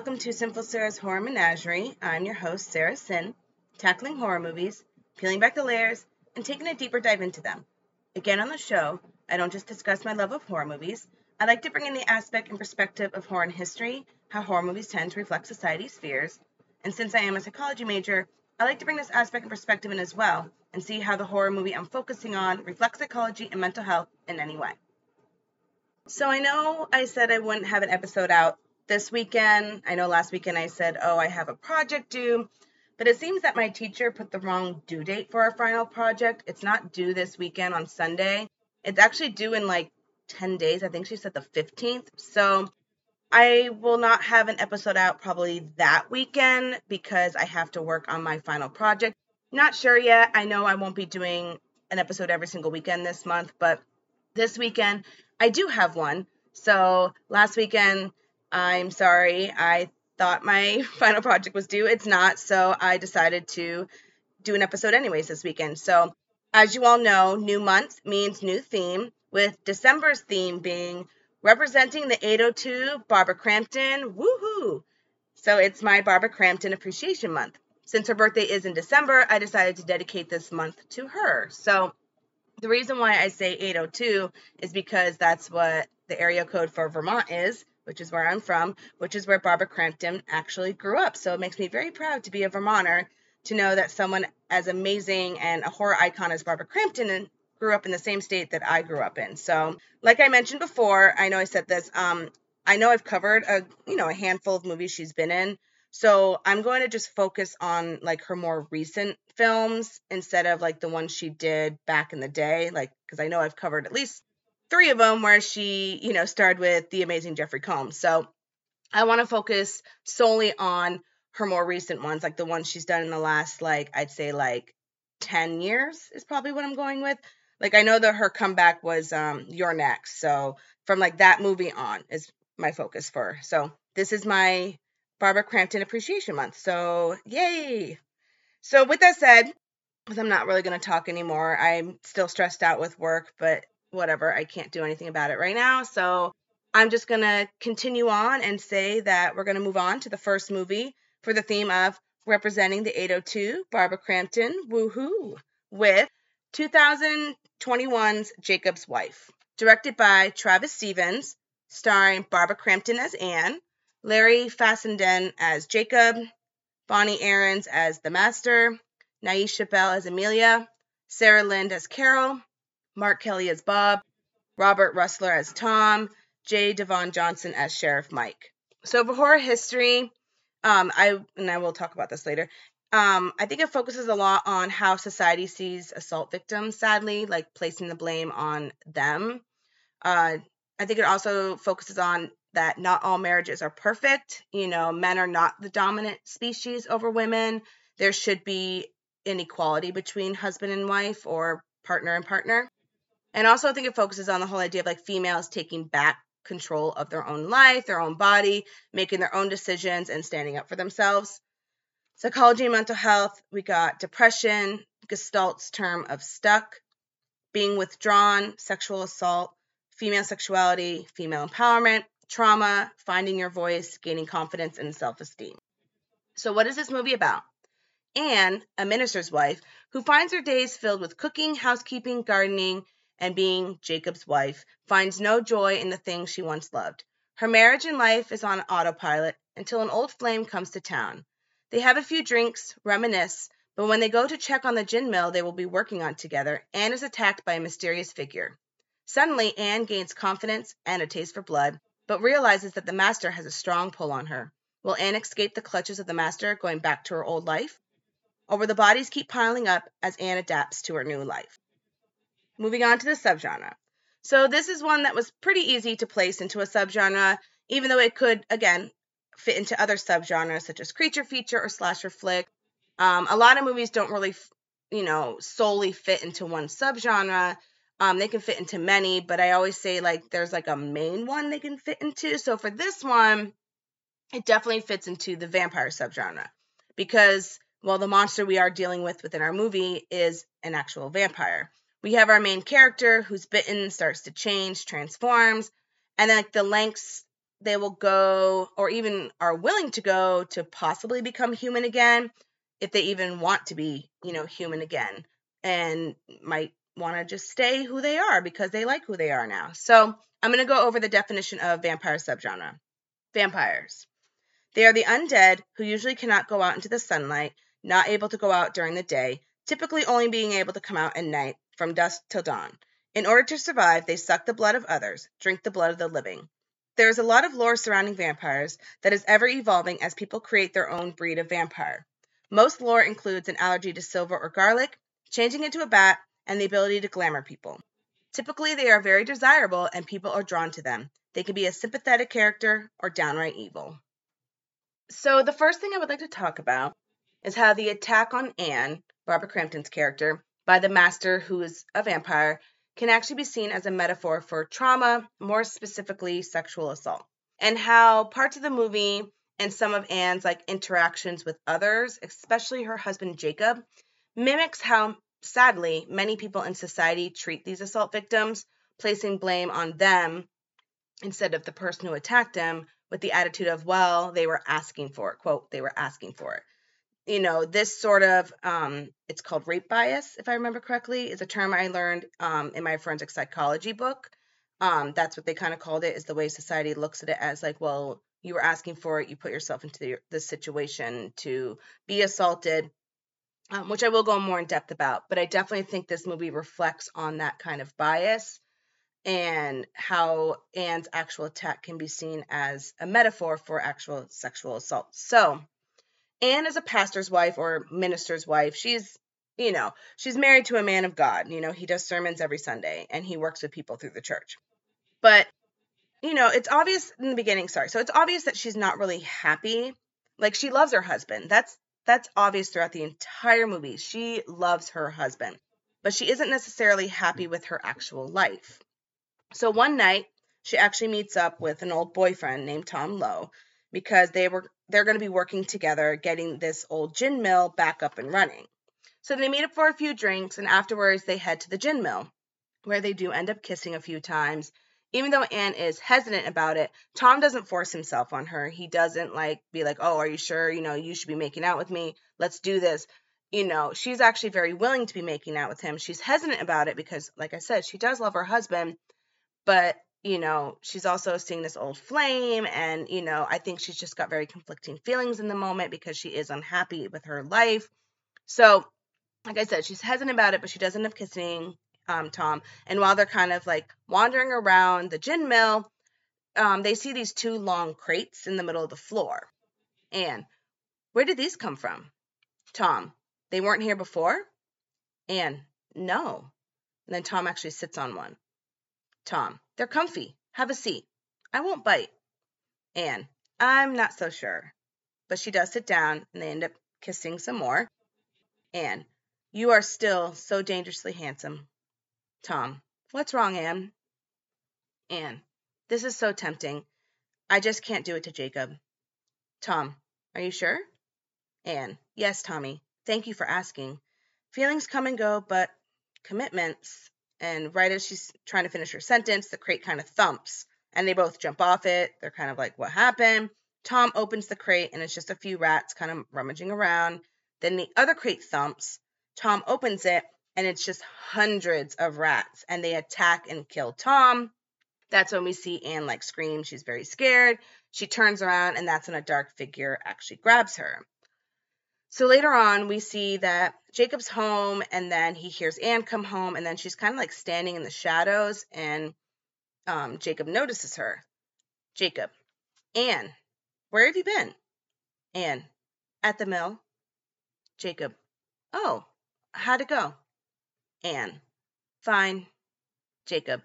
welcome to Simple Sarah's Horror Menagerie. I'm your host, Sarah Sin, tackling horror movies, peeling back the layers, and taking a deeper dive into them. Again on the show, I don't just discuss my love of horror movies, I like to bring in the aspect and perspective of horror and history, how horror movies tend to reflect society's fears, and since I am a psychology major, I like to bring this aspect and perspective in as well, and see how the horror movie I'm focusing on reflects psychology and mental health in any way. So I know I said I wouldn't have an episode out this weekend. I know last weekend I said, oh, I have a project due. But it seems that my teacher put the wrong due date for our final project. It's not due this weekend on Sunday. It's actually due in like 10 days. I think she said the 15th. So I will not have an episode out probably that weekend because I have to work on my final project. Not sure yet. I know I won't be doing an episode every single weekend this month, but this weekend I do have one. So last weekend, I'm sorry, I thought my final project was due. It's not, so I decided to do an episode anyways this weekend. So, as you all know, new month means new theme, with December's theme being representing the 802 Barbara Crampton. Woohoo! So, it's my Barbara Crampton Appreciation Month. Since her birthday is in December, I decided to dedicate this month to her. So, the reason why I say 802 is because that's what the area code for Vermont is, which is where I'm from, which is where Barbara Crampton actually grew up. So it makes me very proud to be a Vermonter to know that someone as amazing and a horror icon as Barbara Crampton grew up in the same state that I grew up in. So, like I mentioned before, I know I said this. Um, I know I've covered a you know a handful of movies she's been in. So I'm going to just focus on like her more recent films instead of like the ones she did back in the day, like because I know I've covered at least three of them where she, you know, starred with the amazing Jeffrey Combs. So I want to focus solely on her more recent ones, like the ones she's done in the last like I'd say like 10 years is probably what I'm going with. Like I know that her comeback was um You're Next. So from like that movie on is my focus for. Her. So this is my Barbara Crampton Appreciation Month. So, yay! So, with that said, I'm not really going to talk anymore, I'm still stressed out with work, but whatever, I can't do anything about it right now. So, I'm just going to continue on and say that we're going to move on to the first movie for the theme of representing the 802, Barbara Crampton, woohoo, with 2021's Jacob's Wife, directed by Travis Stevens, starring Barbara Crampton as Anne, Larry Fessenden as Jacob, Bonnie Aarons as the Master, Nyisha Bell as Amelia, Sarah Lind as Carol, Mark Kelly as Bob, Robert Rusler as Tom, J. Devon Johnson as Sheriff Mike. So for horror history, um, I and I will talk about this later. Um, I think it focuses a lot on how society sees assault victims, sadly, like placing the blame on them. Uh, I think it also focuses on that not all marriages are perfect. You know, men are not the dominant species over women. There should be inequality between husband and wife or partner and partner. And also, I think it focuses on the whole idea of like females taking back control of their own life, their own body, making their own decisions, and standing up for themselves. Psychology and mental health, we got depression, Gestalt's term of stuck, being withdrawn, sexual assault, female sexuality, female empowerment, trauma, finding your voice, gaining confidence, and self esteem. So, what is this movie about? Anne, a minister's wife, who finds her days filled with cooking, housekeeping, gardening, and being Jacob's wife, finds no joy in the things she once loved. Her marriage and life is on autopilot until an old flame comes to town. They have a few drinks, reminisce, but when they go to check on the gin mill they will be working on together, Anne is attacked by a mysterious figure. Suddenly, Anne gains confidence and a taste for blood, but realizes that the master has a strong pull on her. Will Anne escape the clutches of the master, going back to her old life? Or will the bodies keep piling up as Anne adapts to her new life? Moving on to the subgenre. So, this is one that was pretty easy to place into a subgenre, even though it could, again, fit into other subgenres such as creature feature or slasher flick. Um, a lot of movies don't really, you know, solely fit into one subgenre. Um, they can fit into many, but I always say like there's like a main one they can fit into. So for this one, it definitely fits into the vampire subgenre because well, the monster we are dealing with within our movie is an actual vampire. We have our main character who's bitten, starts to change, transforms, and then like the lengths they will go or even are willing to go to possibly become human again if they even want to be, you know, human again and might want to just stay who they are because they like who they are now. So, I'm going to go over the definition of vampire subgenre. Vampires. They are the undead who usually cannot go out into the sunlight, not able to go out during the day, typically only being able to come out at night from dusk till dawn. In order to survive, they suck the blood of others, drink the blood of the living. There is a lot of lore surrounding vampires that is ever evolving as people create their own breed of vampire. Most lore includes an allergy to silver or garlic, changing into a bat, and the ability to glamour people. Typically, they are very desirable and people are drawn to them. They can be a sympathetic character or downright evil. So, the first thing I would like to talk about is how the attack on Anne, Barbara Crampton's character, by the master who is a vampire can actually be seen as a metaphor for trauma, more specifically sexual assault, and how parts of the movie and some of Anne's like interactions with others, especially her husband Jacob, mimics how sadly many people in society treat these assault victims, placing blame on them instead of the person who attacked them with the attitude of, well, they were asking for it, quote, they were asking for it you know, this sort of, um, it's called rape bias, if I remember correctly, is a term I learned um, in my forensic psychology book. Um, that's what they kind of called it, is the way society looks at it as like, well, you were asking for it, you put yourself into the, situation to be assaulted, um, which I will go more in depth about. But I definitely think this movie reflects on that kind of bias and how Anne's actual attack can be seen as a metaphor for actual sexual assault. So, Anne is a pastor's wife or minister's wife. She's, you know, she's married to a man of God. You know, he does sermons every Sunday and he works with people through the church. But, you know, it's obvious in the beginning, sorry. So it's obvious that she's not really happy. Like she loves her husband. That's that's obvious throughout the entire movie. She loves her husband, but she isn't necessarily happy with her actual life. So one night, she actually meets up with an old boyfriend named Tom Lowe because they were they're going to be working together getting this old gin mill back up and running. So they meet up for a few drinks and afterwards they head to the gin mill where they do end up kissing a few times. Even though Anne is hesitant about it, Tom doesn't force himself on her. He doesn't like be like, "Oh, are you sure? You know, you should be making out with me. Let's do this." You know, she's actually very willing to be making out with him. She's hesitant about it because like I said, she does love her husband, but you know, she's also seeing this old flame. And, you know, I think she's just got very conflicting feelings in the moment because she is unhappy with her life. So, like I said, she's hesitant about it, but she does end up kissing um, Tom. And while they're kind of like wandering around the gin mill, um, they see these two long crates in the middle of the floor. And where did these come from? Tom, they weren't here before? Anne, no. And then Tom actually sits on one. Tom, they're comfy. Have a seat. I won't bite. Anne, I'm not so sure. But she does sit down and they end up kissing some more. Anne, you are still so dangerously handsome. Tom, what's wrong, Anne? Anne, this is so tempting. I just can't do it to Jacob. Tom, are you sure? Anne, yes, Tommy. Thank you for asking. Feelings come and go, but commitments, and right as she's trying to finish her sentence, the crate kind of thumps and they both jump off it. They're kind of like, What happened? Tom opens the crate and it's just a few rats kind of rummaging around. Then the other crate thumps. Tom opens it and it's just hundreds of rats and they attack and kill Tom. That's when we see Anne like scream. She's very scared. She turns around and that's when a dark figure actually grabs her. So later on, we see that Jacob's home, and then he hears Anne come home, and then she's kind of like standing in the shadows, and um, Jacob notices her. Jacob, Anne, where have you been? Anne, at the mill. Jacob, oh, how'd it go? Anne, fine. Jacob,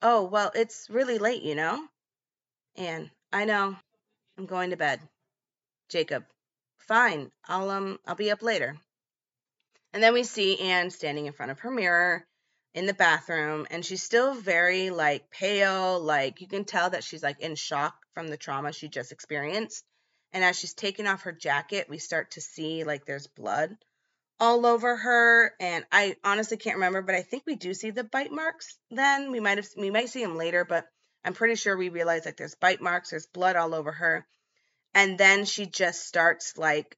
oh, well, it's really late, you know? Anne, I know. I'm going to bed. Jacob, Fine, I'll um I'll be up later. And then we see Anne standing in front of her mirror in the bathroom and she's still very like pale, like you can tell that she's like in shock from the trauma she just experienced. And as she's taking off her jacket, we start to see like there's blood all over her and I honestly can't remember, but I think we do see the bite marks then. We might have we might see them later, but I'm pretty sure we realize like there's bite marks, there's blood all over her. And then she just starts like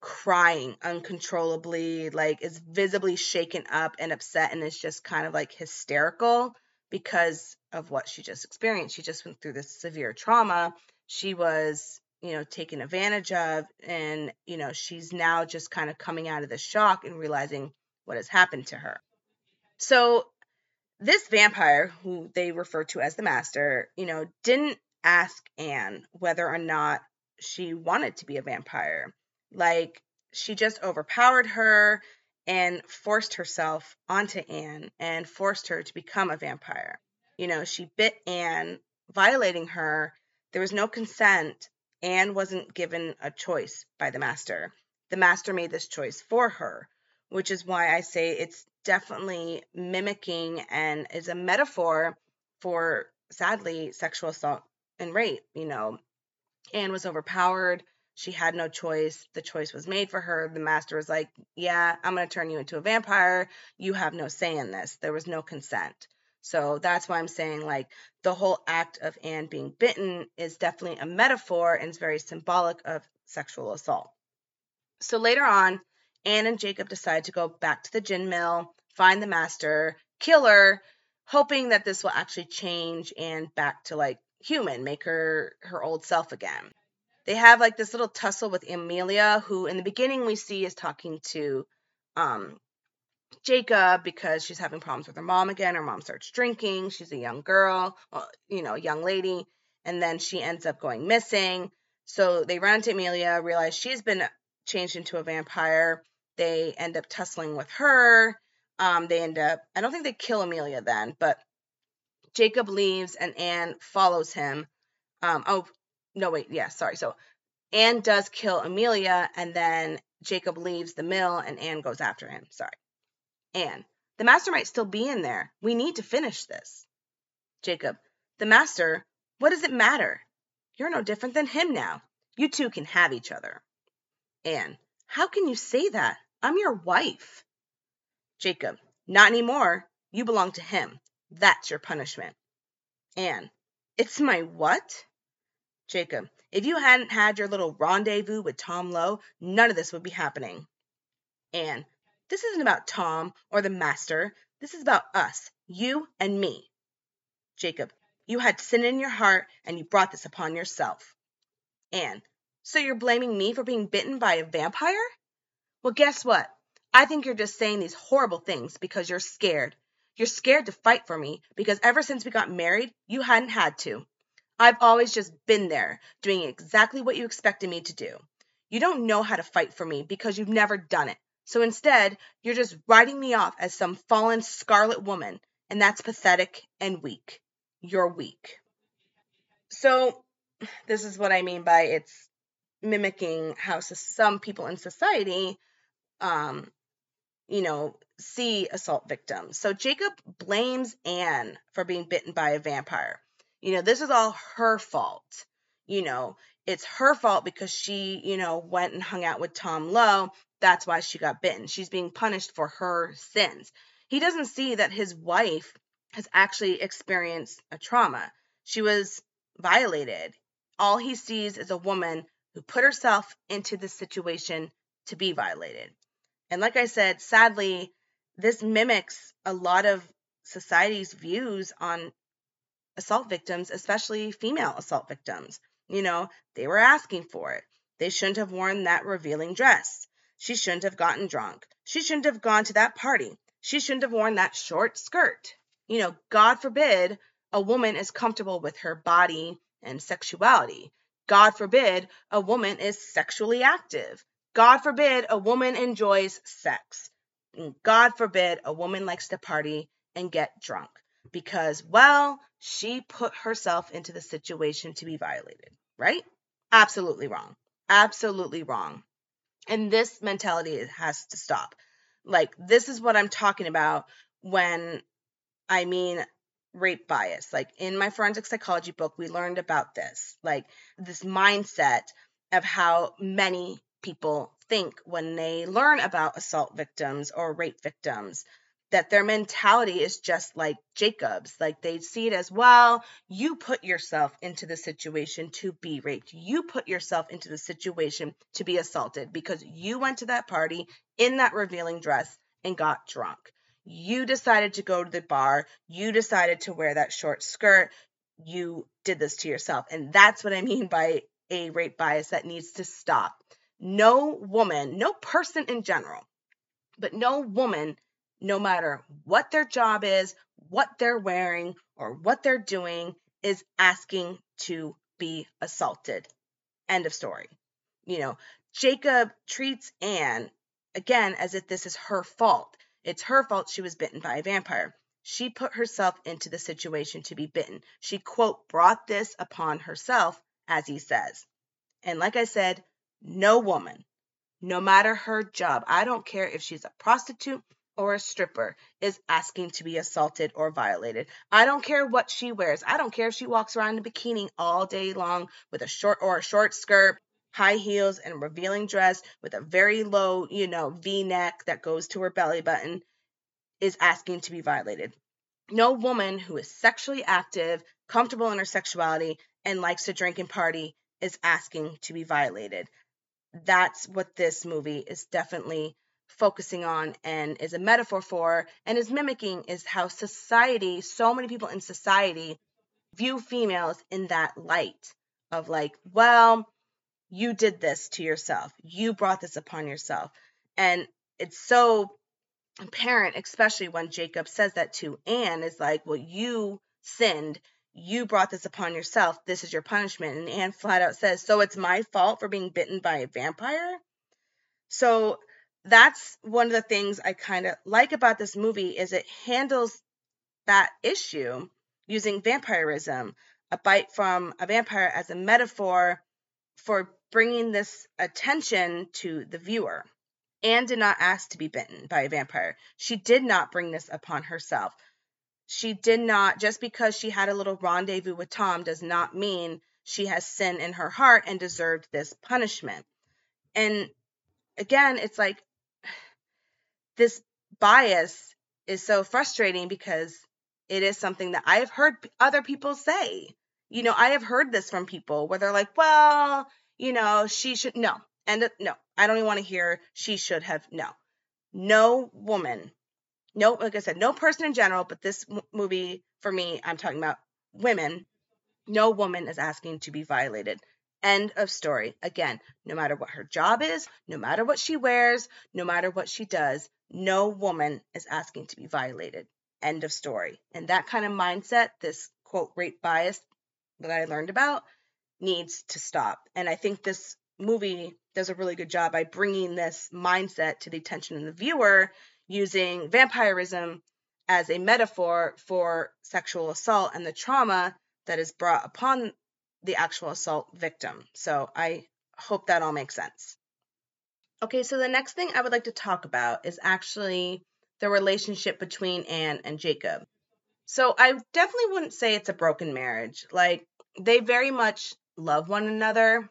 crying uncontrollably, like is visibly shaken up and upset and is just kind of like hysterical because of what she just experienced. She just went through this severe trauma. She was, you know, taken advantage of and, you know, she's now just kind of coming out of the shock and realizing what has happened to her. So this vampire, who they refer to as the master, you know, didn't ask Anne whether or not she wanted to be a vampire. Like, she just overpowered her and forced herself onto Anne and forced her to become a vampire. You know, she bit Anne, violating her. There was no consent. Anne wasn't given a choice by the master. The master made this choice for her, which is why I say it's definitely mimicking and is a metaphor for sadly sexual assault and rape. You know, Anne was overpowered. She had no choice. The choice was made for her. The master was like, Yeah, I'm going to turn you into a vampire. You have no say in this. There was no consent. So that's why I'm saying, like, the whole act of Anne being bitten is definitely a metaphor and is very symbolic of sexual assault. So later on, Anne and Jacob decide to go back to the gin mill, find the master, kill her, hoping that this will actually change Anne back to like human, make her her old self again. They have like this little tussle with Amelia, who in the beginning we see is talking to um Jacob because she's having problems with her mom again. Her mom starts drinking. She's a young girl, well, you know, a young lady, and then she ends up going missing. So they run into Amelia, realize she's been changed into a vampire. They end up tussling with her. Um, they end up, I don't think they kill Amelia then, but Jacob leaves and Anne follows him. Um, oh, no, wait, yeah, sorry. So Anne does kill Amelia, and then Jacob leaves the mill and Anne goes after him. Sorry. Anne, the master might still be in there. We need to finish this. Jacob, the master, what does it matter? You're no different than him now. You two can have each other. Anne, how can you say that? I'm your wife. Jacob, not anymore. You belong to him. That's your punishment. Anne, it's my what? Jacob, if you hadn't had your little rendezvous with Tom Lowe, none of this would be happening. Anne, this isn't about Tom or the master. This is about us, you and me. Jacob, you had sin in your heart and you brought this upon yourself. Anne, so you're blaming me for being bitten by a vampire? Well, guess what? I think you're just saying these horrible things because you're scared. You're scared to fight for me because ever since we got married, you hadn't had to. I've always just been there, doing exactly what you expected me to do. You don't know how to fight for me because you've never done it. So instead, you're just writing me off as some fallen scarlet woman, and that's pathetic and weak. You're weak. So, this is what I mean by it's mimicking how some people in society, um, you know, see assault victims. So Jacob blames Anne for being bitten by a vampire. You know, this is all her fault. You know, it's her fault because she, you know, went and hung out with Tom Lowe. That's why she got bitten. She's being punished for her sins. He doesn't see that his wife has actually experienced a trauma. She was violated. All he sees is a woman who put herself into the situation to be violated. And like I said, sadly, this mimics a lot of society's views on assault victims, especially female assault victims. You know, they were asking for it. They shouldn't have worn that revealing dress. She shouldn't have gotten drunk. She shouldn't have gone to that party. She shouldn't have worn that short skirt. You know, God forbid a woman is comfortable with her body and sexuality. God forbid a woman is sexually active. God forbid a woman enjoys sex. God forbid a woman likes to party and get drunk because, well, she put herself into the situation to be violated, right? Absolutely wrong. Absolutely wrong. And this mentality has to stop. Like, this is what I'm talking about when I mean rape bias. Like, in my forensic psychology book, we learned about this, like, this mindset of how many people think when they learn about assault victims or rape victims. that their mentality is just like Jacob's. Like they see it as, well, you put yourself into the situation to be raped. You put yourself into the situation to be assaulted because you went to that party in that revealing dress and got drunk. You decided to go to the bar. You decided to wear that short skirt. You did this to yourself. And that's what I mean by a rape bias that needs to stop. No woman, no person in general, but no woman no matter what their job is, what they're wearing, or what they're doing, is asking to be assaulted. End of story. You know, Jacob treats Anne again as if this is her fault. It's her fault she was bitten by a vampire. She put herself into the situation to be bitten. She, quote, brought this upon herself, as he says. And like I said, no woman, no matter her job, I don't care if she's a prostitute or a stripper is asking to be assaulted or violated. I don't care what she wears. I don't care if she walks around in a bikini all day long with a short or a short skirt, high heels, and revealing dress with a very low, you know, V neck that goes to her belly button is asking to be violated. No woman who is sexually active, comfortable in her sexuality, and likes to drink and party is asking to be violated. That's what this movie is definitely focusing on and is a metaphor for and is mimicking is how society, so many people in society view females in that light of like, well, you did this to yourself. You brought this upon yourself. And it's so apparent, especially when Jacob says that to Anne, is like, well, you sinned. You brought this upon yourself. This is your punishment. And Anne flat out says, so it's my fault for being bitten by a vampire? So that's one of the things I kind of like about this movie is it handles that issue using vampirism, a bite from a vampire as a metaphor for bringing this attention to the viewer. Anne did not ask to be bitten by a vampire. She did not bring this upon herself. She did not, just because she had a little rendezvous with Tom, does not mean she has sin in her heart and deserved this punishment. And again, it's like this bias is so frustrating because it is something that I have heard other people say. You know, I have heard this from people where they're like, well, you know, she should, no. And uh, no, I don't even want to hear she should have, no. No woman, no, like I said, no person in general, but this movie, for me, I'm talking about women. No woman is asking to be violated. End of story. Again, no matter what her job is, no matter what she wears, no matter what she does, no woman is asking to be violated. End of story. And that kind of mindset, this quote rape bias that I learned about, needs to stop. And I think this movie does a really good job by bringing this mindset to the attention of the viewer using vampirism as a metaphor for sexual assault and the trauma that is brought upon the actual assault victim. So I hope that all makes sense. Okay, so the next thing I would like to talk about is actually the relationship between Anne and Jacob. So I definitely wouldn't say it's a broken marriage. Like they very much love one another,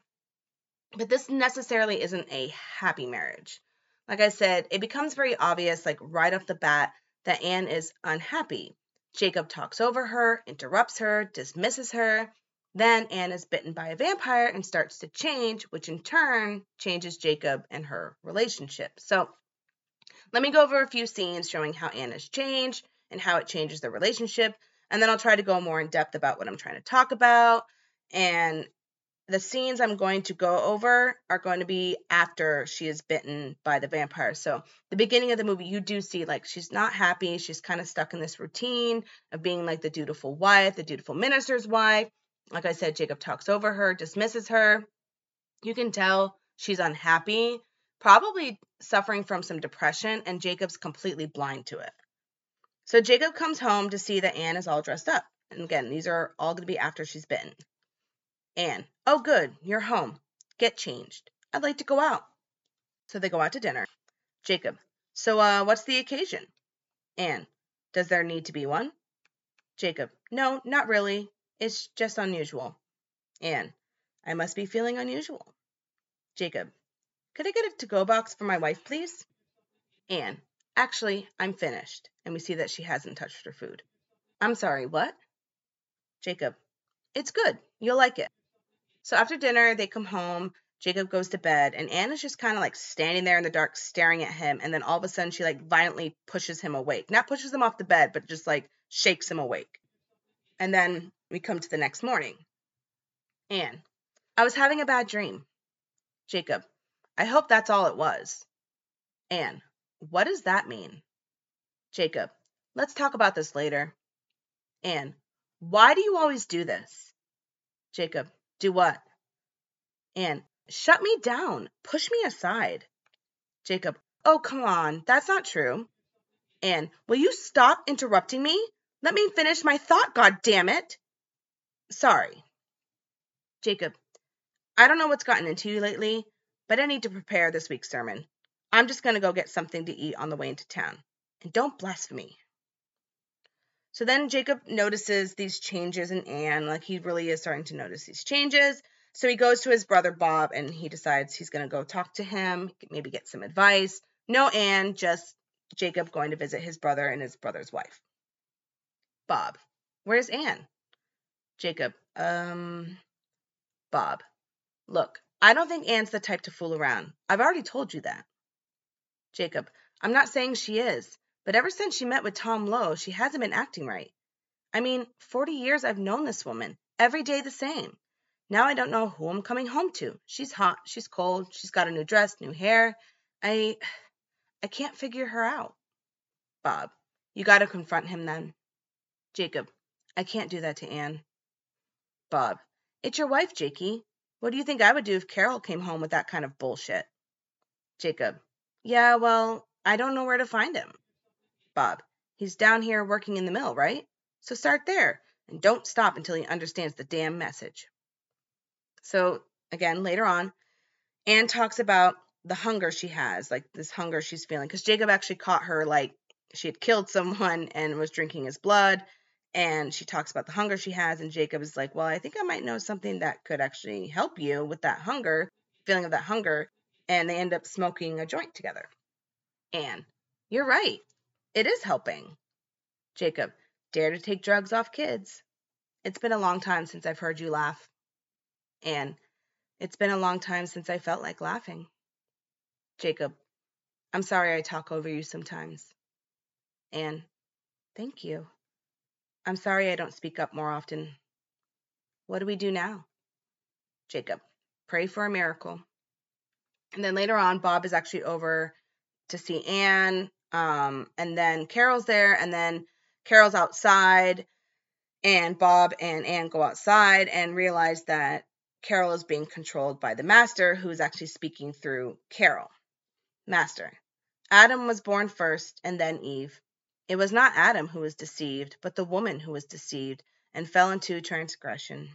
but this necessarily isn't a happy marriage. Like I said, it becomes very obvious, like right off the bat, that Anne is unhappy. Jacob talks over her, interrupts her, dismisses her, then Anne is bitten by a vampire and starts to change, which in turn changes Jacob and her relationship. So let me go over a few scenes showing how Anne has changed and how it changes the relationship. And then I'll try to go more in depth about what I'm trying to talk about. And the scenes I'm going to go over are going to be after she is bitten by the vampire. So, the beginning of the movie, you do see like she's not happy. She's kind of stuck in this routine of being like the dutiful wife, the dutiful minister's wife. Like I said, Jacob talks over her, dismisses her. You can tell she's unhappy, probably suffering from some depression, and Jacob's completely blind to it. So Jacob comes home to see that Anne is all dressed up. And again, these are all going to be after she's bitten. Anne, oh, good, you're home. Get changed. I'd like to go out. So they go out to dinner. Jacob, so uh, what's the occasion? Anne, does there need to be one? Jacob, no, not really. It's just unusual. Anne, I must be feeling unusual. Jacob, could I get a to go box for my wife, please? Anne, Actually, I'm finished. And we see that she hasn't touched her food. I'm sorry, what? Jacob, it's good. You'll like it. So after dinner, they come home. Jacob goes to bed, and Anne is just kind of like standing there in the dark, staring at him. And then all of a sudden, she like violently pushes him awake. Not pushes him off the bed, but just like shakes him awake. And then we come to the next morning. Anne, I was having a bad dream. Jacob, I hope that's all it was. Anne, what does that mean? Jacob, let's talk about this later. Anne, why do you always do this? Jacob, do what? Anne, shut me down. Push me aside. Jacob, oh, come on. That's not true. Anne, will you stop interrupting me? Let me finish my thought, God damn it. Sorry. Jacob, I don't know what's gotten into you lately, but I need to prepare this week's sermon. I'm just going to go get something to eat on the way into town. And don't blaspheme. So then Jacob notices these changes in Anne, like he really is starting to notice these changes. So he goes to his brother Bob and he decides he's going to go talk to him, maybe get some advice. No Anne, just Jacob going to visit his brother and his brother's wife. Bob, where's Anne? Jacob, um, Bob, look, I don't think Anne's the type to fool around. I've already told you that. Jacob, I'm not saying she is, but ever since she met with Tom Lowe, she hasn't been acting right. I mean, 40 years I've known this woman, every day the same. Now I don't know who I'm coming home to. She's hot, she's cold, she's got a new dress, new hair. I I can't figure her out. Bob, you got to confront him then. Jacob, I can't do that to Anne. Bob, it's your wife, Jakey. What do you think I would do if Carol came home with that kind of bullshit? Jacob, yeah, well, I don't know where to find him. Bob. He's down here working in the mill, right? So start there and don't stop until he understands the damn message. So, again, later on, Anne talks about the hunger she has, like this hunger she's feeling, because Jacob actually caught her like she had killed someone and was drinking his blood. And she talks about the hunger she has, and Jacob is like, Well, I think I might know something that could actually help you with that hunger, feeling of that hunger. And they end up smoking a joint together. Anne, you're right. It is helping. Jacob, dare to take drugs off kids. It's been a long time since I've heard you laugh. Anne, it's been a long time since I felt like laughing. Jacob, I'm sorry I talk over you sometimes. Anne, thank you. I'm sorry I don't speak up more often. What do we do now? Jacob, pray for a miracle. And then later on, Bob is actually over to see Anne um, and then Carol's there, and then Carol's outside, and Bob and Anne go outside and realize that Carol is being controlled by the master, who's actually speaking through Carol. Master, Adam was born first, and then Eve. It was not Adam who was deceived, but the woman who was deceived and fell into transgression.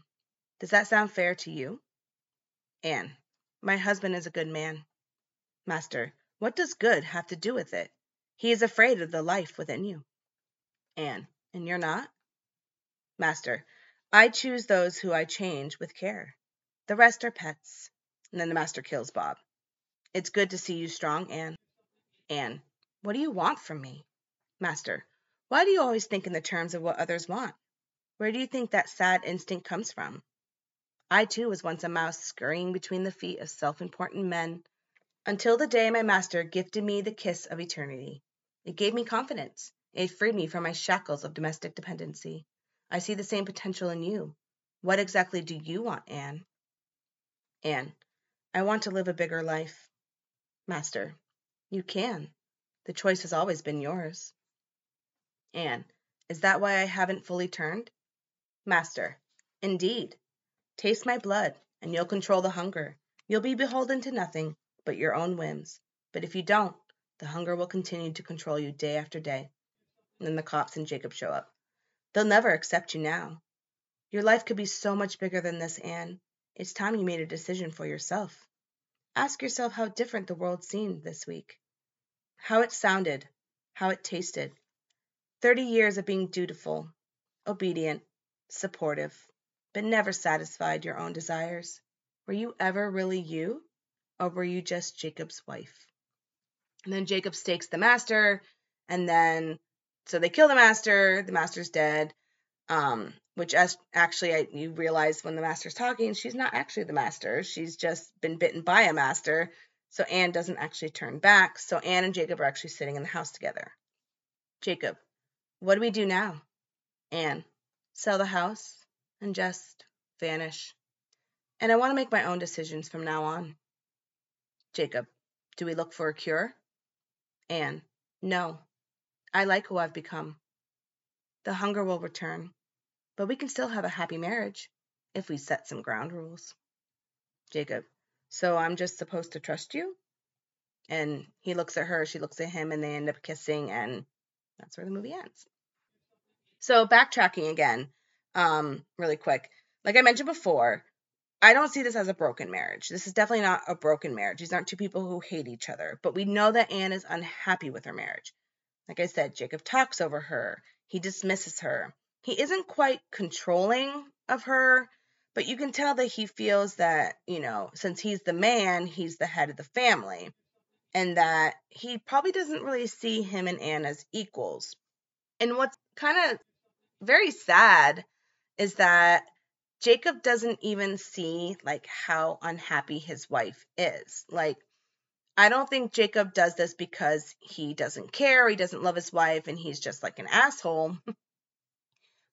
Does that sound fair to you? Anne, my husband is a good man. Master, what does good have to do with it? He is afraid of the life within you. Anne, and you're not? Master, I choose those who I change with care. The rest are pets. And then the master kills Bob. It's good to see you strong, Anne. Anne, what do you want from me? Master, why do you always think in the terms of what others want? Where do you think that sad instinct comes from? I too was once a mouse scurrying between the feet of self important men until the day my master gifted me the kiss of eternity. It gave me confidence. It freed me from my shackles of domestic dependency. I see the same potential in you. What exactly do you want, Anne? Anne, I want to live a bigger life. Master, you can. The choice has always been yours. Anne, is that why I haven't fully turned? Master, indeed. Taste my blood, and you'll control the hunger. You'll be beholden to nothing but your own whims. But if you don't, the hunger will continue to control you day after day. And then the cops and Jacob show up. They'll never accept you now. Your life could be so much bigger than this, Anne. It's time you made a decision for yourself. Ask yourself how different the world seemed this week, how it sounded, how it tasted. Thirty years of being dutiful, obedient, supportive, but never satisfied your own desires. Were you ever really you, or were you just Jacob's wife? And then Jacob stakes the master, and then so they kill the master. The master's dead. Um, which as, actually I, you realize when the master's talking, she's not actually the master. She's just been bitten by a master. So Anne doesn't actually turn back. So Anne and Jacob are actually sitting in the house together. Jacob, what do we do now? Anne, sell the house and just vanish. And I want to make my own decisions from now on. Jacob, do we look for a cure? Anne, no. I like who I've become. The hunger will return, but we can still have a happy marriage if we set some ground rules. Jacob, so I'm just supposed to trust you? And he looks at her, she looks at him, and they end up kissing, and that's where the movie ends. So backtracking again, um, really quick. Like I mentioned before, I don't see this as a broken marriage. This is definitely not a broken marriage. These aren't two people who hate each other, but we know that Anne is unhappy with her marriage. Like I said, Jacob talks over her. He dismisses her. He isn't quite controlling of her, but you can tell that he feels that, you know, since he's the man, he's the head of the family, and that he probably doesn't really see him and Anne as equals. And what's kind of very sad is that Jacob doesn't even see like how unhappy his wife is. Like I don't think Jacob does this because he doesn't care, he doesn't love his wife, and he's just like an asshole.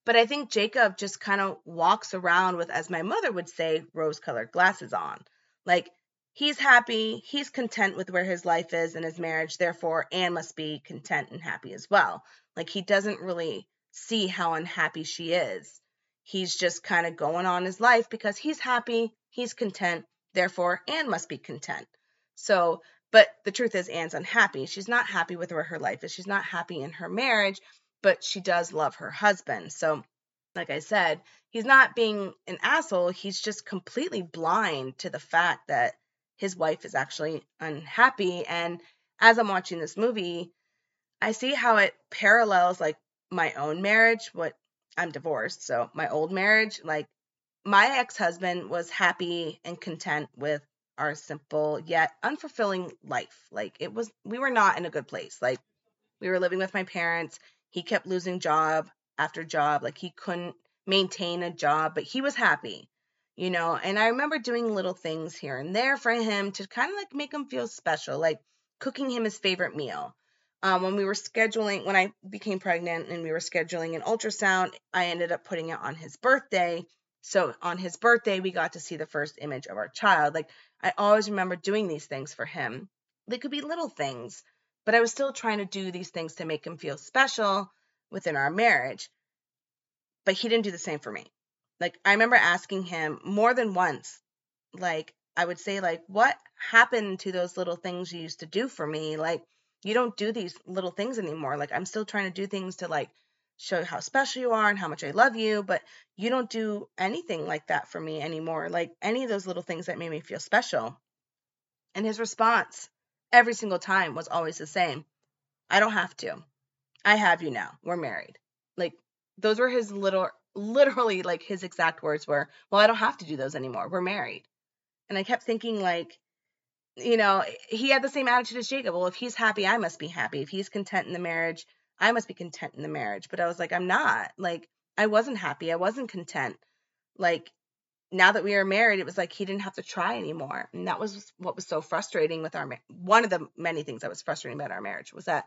but I think Jacob just kind of walks around with, as my mother would say, rose colored glasses on. Like, he's happy, he's content with where his life is and his marriage, therefore, Anne must be content and happy as well. Like, he doesn't really see how unhappy she is. He's just kind of going on his life because he's happy, he's content, therefore, Anne must be content. So, but the truth is, Anne's unhappy. She's not happy with where her life is. She's not happy in her marriage, but she does love her husband. So, like I said, he's not being an asshole. He's just completely blind to the fact that his wife is actually unhappy. And as I'm watching this movie, I see how it parallels like my own marriage, what I'm divorced, so my old marriage, like my ex-husband was happy and content with our simple yet unfulfilling life. Like it was, we were not in a good place. Like we were living with my parents. He kept losing job after job. Like he couldn't maintain a job, but he was happy, you know. And I remember doing little things here and there for him to kind of like make him feel special, like cooking him his favorite meal. Um, when we were scheduling, when I became pregnant and we were scheduling an ultrasound, I ended up putting it on his birthday. So on his birthday, we got to see the first image of our child. Like I always remember doing these things for him. They could be little things, but I was still trying to do these things to make him feel special within our marriage. But he didn't do the same for me. Like, I remember asking him more than once, like, I would say, like, what happened to those little things you used to do for me? Like, you don't do these little things anymore. Like, I'm still trying to do things to, like, show how special you are and how much I love you, but you don't do anything like that for me anymore. Like any of those little things that made me feel special. And his response every single time was always the same I don't have to. I have you now. We're married. Like those were his little, literally, like his exact words were, Well, I don't have to do those anymore. We're married. And I kept thinking, like, you know, he had the same attitude as Jacob. Well, if he's happy, I must be happy. If he's content in the marriage, I must be content in the marriage. But I was like, I'm not. Like, I wasn't happy. I wasn't content. Like, now that we were married, it was like he didn't have to try anymore. And that was what was so frustrating with our one of the many things that was frustrating about our marriage was that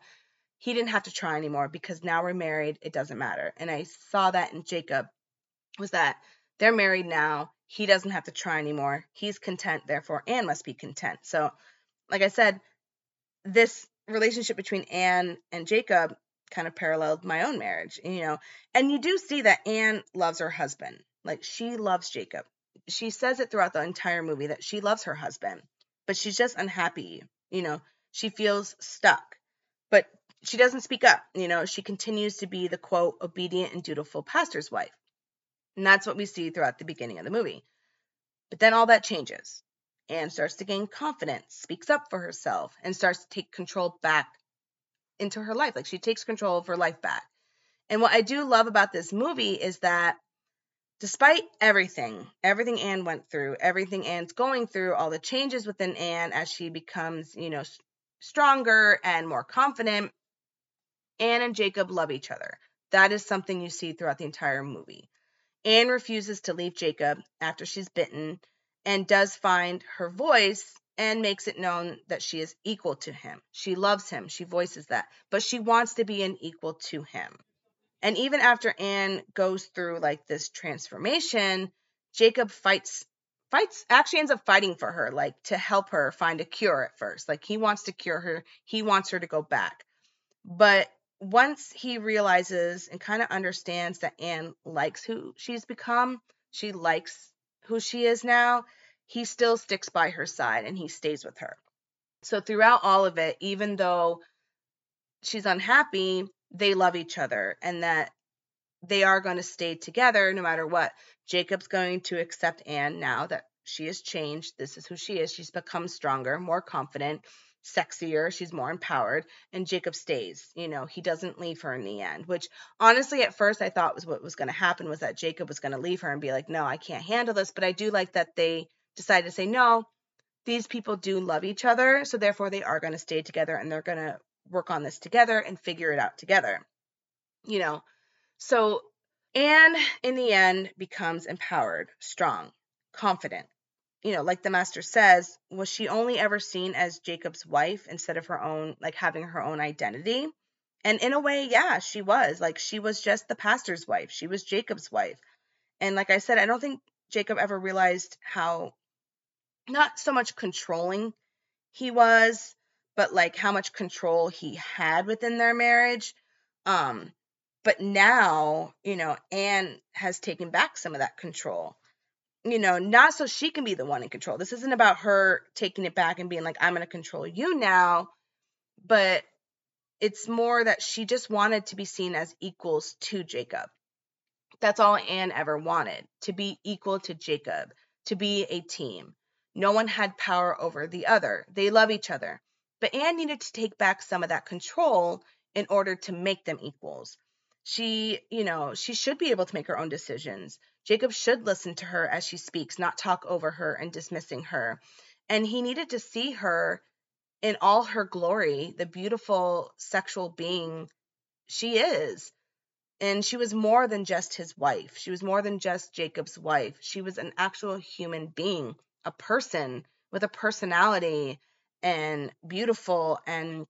he didn't have to try anymore because now we're married, it doesn't matter. And I saw that in Jacob was that they're married now, he doesn't have to try anymore. He's content, therefore Anne must be content. So, like I said, this relationship between Anne and Jacob kind of paralleled my own marriage, you know. And you do see that Anne loves her husband. Like she loves Jacob. She says it throughout the entire movie that she loves her husband, but she's just unhappy, you know. She feels stuck. But she doesn't speak up, you know. She continues to be the quote obedient and dutiful pastor's wife. And that's what we see throughout the beginning of the movie. But then all that changes. Anne starts to gain confidence, speaks up for herself, and starts to take control back into her life. Like she takes control of her life back. And what I do love about this movie is that despite everything, everything Anne went through, everything Anne's going through, all the changes within Anne as she becomes, you know, stronger and more confident. Anne and Jacob love each other. That is something you see throughout the entire movie. Anne refuses to leave Jacob after she's bitten and does find her voice and makes it known that she is equal to him. She loves him. She voices that, but she wants to be an equal to him. And even after Anne goes through like this transformation, Jacob fights fights actually ends up fighting for her like to help her find a cure at first. Like he wants to cure her. He wants her to go back. But once he realizes and kind of understands that Anne likes who she's become, she likes who she is now, he still sticks by her side and he stays with her. So throughout all of it, even though she's unhappy, they love each other and that they are going to stay together no matter what. Jacob's going to accept Anne now that she has changed. This is who she is. She's become stronger, more confident, sexier. She's more empowered. And Jacob stays. You know, he doesn't leave her in the end, which honestly, at first, I thought was what was going to happen was that Jacob was going to leave her and be like, no, I can't handle this. But I do like that they decided to say, no, these people do love each other. So therefore, they are going to stay together and they're going to work on this together and figure it out together. You know, so Anne, in the end, becomes empowered, strong, confident. You know, like the master says, was she only ever seen as Jacob's wife instead of her own, like having her own identity? And in a way, yeah, she was. Like, she was just the pastor's wife. She was Jacob's wife. And like I said, I don't think Jacob ever realized how not so much controlling he was, but like how much control he had within their marriage. Um, but now, you know, Anne has taken back some of that control. You know, not so she can be the one in control. This isn't about her taking it back and being like, I'm going to control you now, but it's more that she just wanted to be seen as equals to Jacob. That's all Anne ever wanted to be equal to Jacob, to be a team. No one had power over the other. They love each other. But Anne needed to take back some of that control in order to make them equals she, you know, she should be able to make her own decisions. Jacob should listen to her as she speaks, not talk over her and dismissing her. And he needed to see her in all her glory, the beautiful sexual being she is. And she was more than just his wife. She was more than just Jacob's wife. She was an actual human being, a person with a personality and beautiful and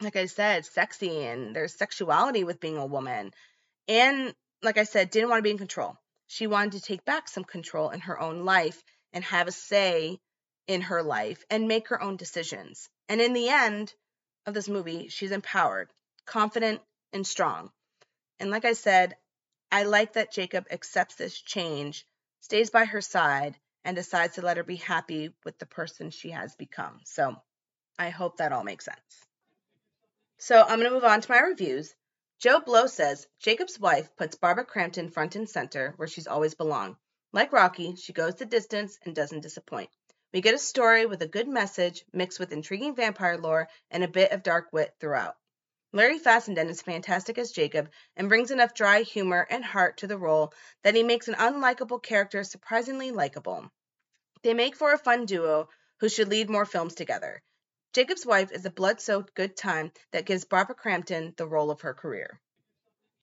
like I said, sexy and there's sexuality with being a woman. And like I said, didn't want to be in control. She wanted to take back some control in her own life and have a say in her life and make her own decisions. And in the end of this movie, she's empowered, confident, and strong. And like I said, I like that Jacob accepts this change, stays by her side, and decides to let her be happy with the person she has become. So I hope that all makes sense. So I'm going to move on to my reviews. Joe Blow says Jacob's wife puts Barbara Crampton front and center where she's always belonged. Like Rocky, she goes the distance and doesn't disappoint. We get a story with a good message mixed with intriguing vampire lore and a bit of dark wit throughout. Larry Fessenden is fantastic as Jacob and brings enough dry humor and heart to the role that he makes an unlikable character surprisingly likable. They make for a fun duo who should lead more films together. Jacob's Wife is a blood soaked good time that gives Barbara Crampton the role of her career.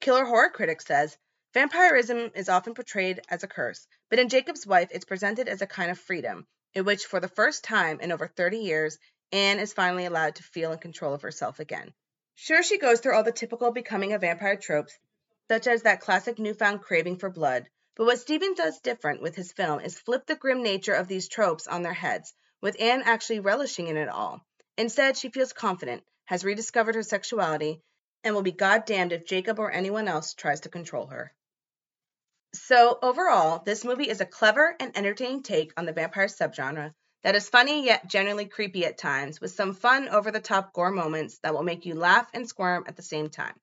Killer Horror Critic says Vampirism is often portrayed as a curse, but in Jacob's Wife, it's presented as a kind of freedom, in which, for the first time in over 30 years, Anne is finally allowed to feel in control of herself again. Sure, she goes through all the typical becoming a vampire tropes, such as that classic newfound craving for blood, but what Stevens does different with his film is flip the grim nature of these tropes on their heads, with Anne actually relishing in it all. Instead, she feels confident, has rediscovered her sexuality, and will be goddamned if Jacob or anyone else tries to control her. So, overall, this movie is a clever and entertaining take on the vampire subgenre that is funny yet generally creepy at times, with some fun over the top gore moments that will make you laugh and squirm at the same time.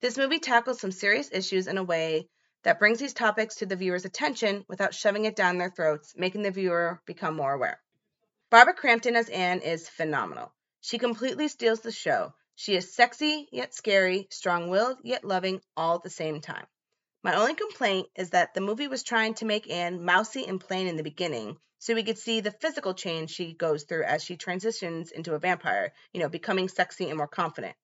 This movie tackles some serious issues in a way that brings these topics to the viewer's attention without shoving it down their throats, making the viewer become more aware. Barbara Crampton as Anne is phenomenal. She completely steals the show. She is sexy yet scary, strong willed yet loving, all at the same time. My only complaint is that the movie was trying to make Anne mousy and plain in the beginning, so we could see the physical change she goes through as she transitions into a vampire, you know, becoming sexy and more confident.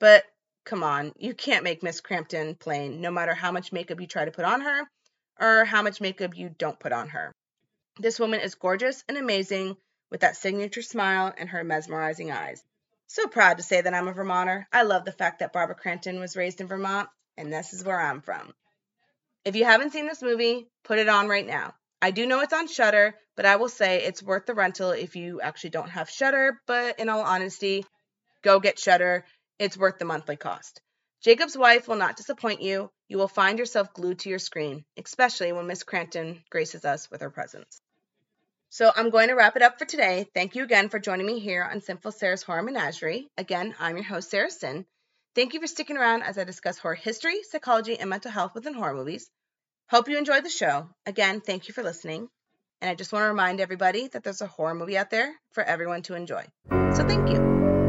But come on, you can't make Miss Crampton plain, no matter how much makeup you try to put on her or how much makeup you don't put on her. This woman is gorgeous and amazing with that signature smile and her mesmerizing eyes. So proud to say that I'm a Vermonter. I love the fact that Barbara Crampton was raised in Vermont, and this is where I'm from. If you haven't seen this movie, put it on right now. I do know it's on Shudder, but I will say it's worth the rental if you actually don't have Shudder. But in all honesty, go get Shudder. It's worth the monthly cost. Jacob's wife will not disappoint you. You will find yourself glued to your screen, especially when Miss Crampton graces us with her presence. So I'm going to wrap it up for today. Thank you again for joining me here on Sinful Sarah's Horror Menagerie. Again, I'm your host, Sarah Sin. Thank you for sticking around as I discuss horror history, psychology, and mental health within horror movies. Hope you enjoyed the show. Again, thank you for listening. And I just want to remind everybody that there's a horror movie out there for everyone to enjoy. So thank you.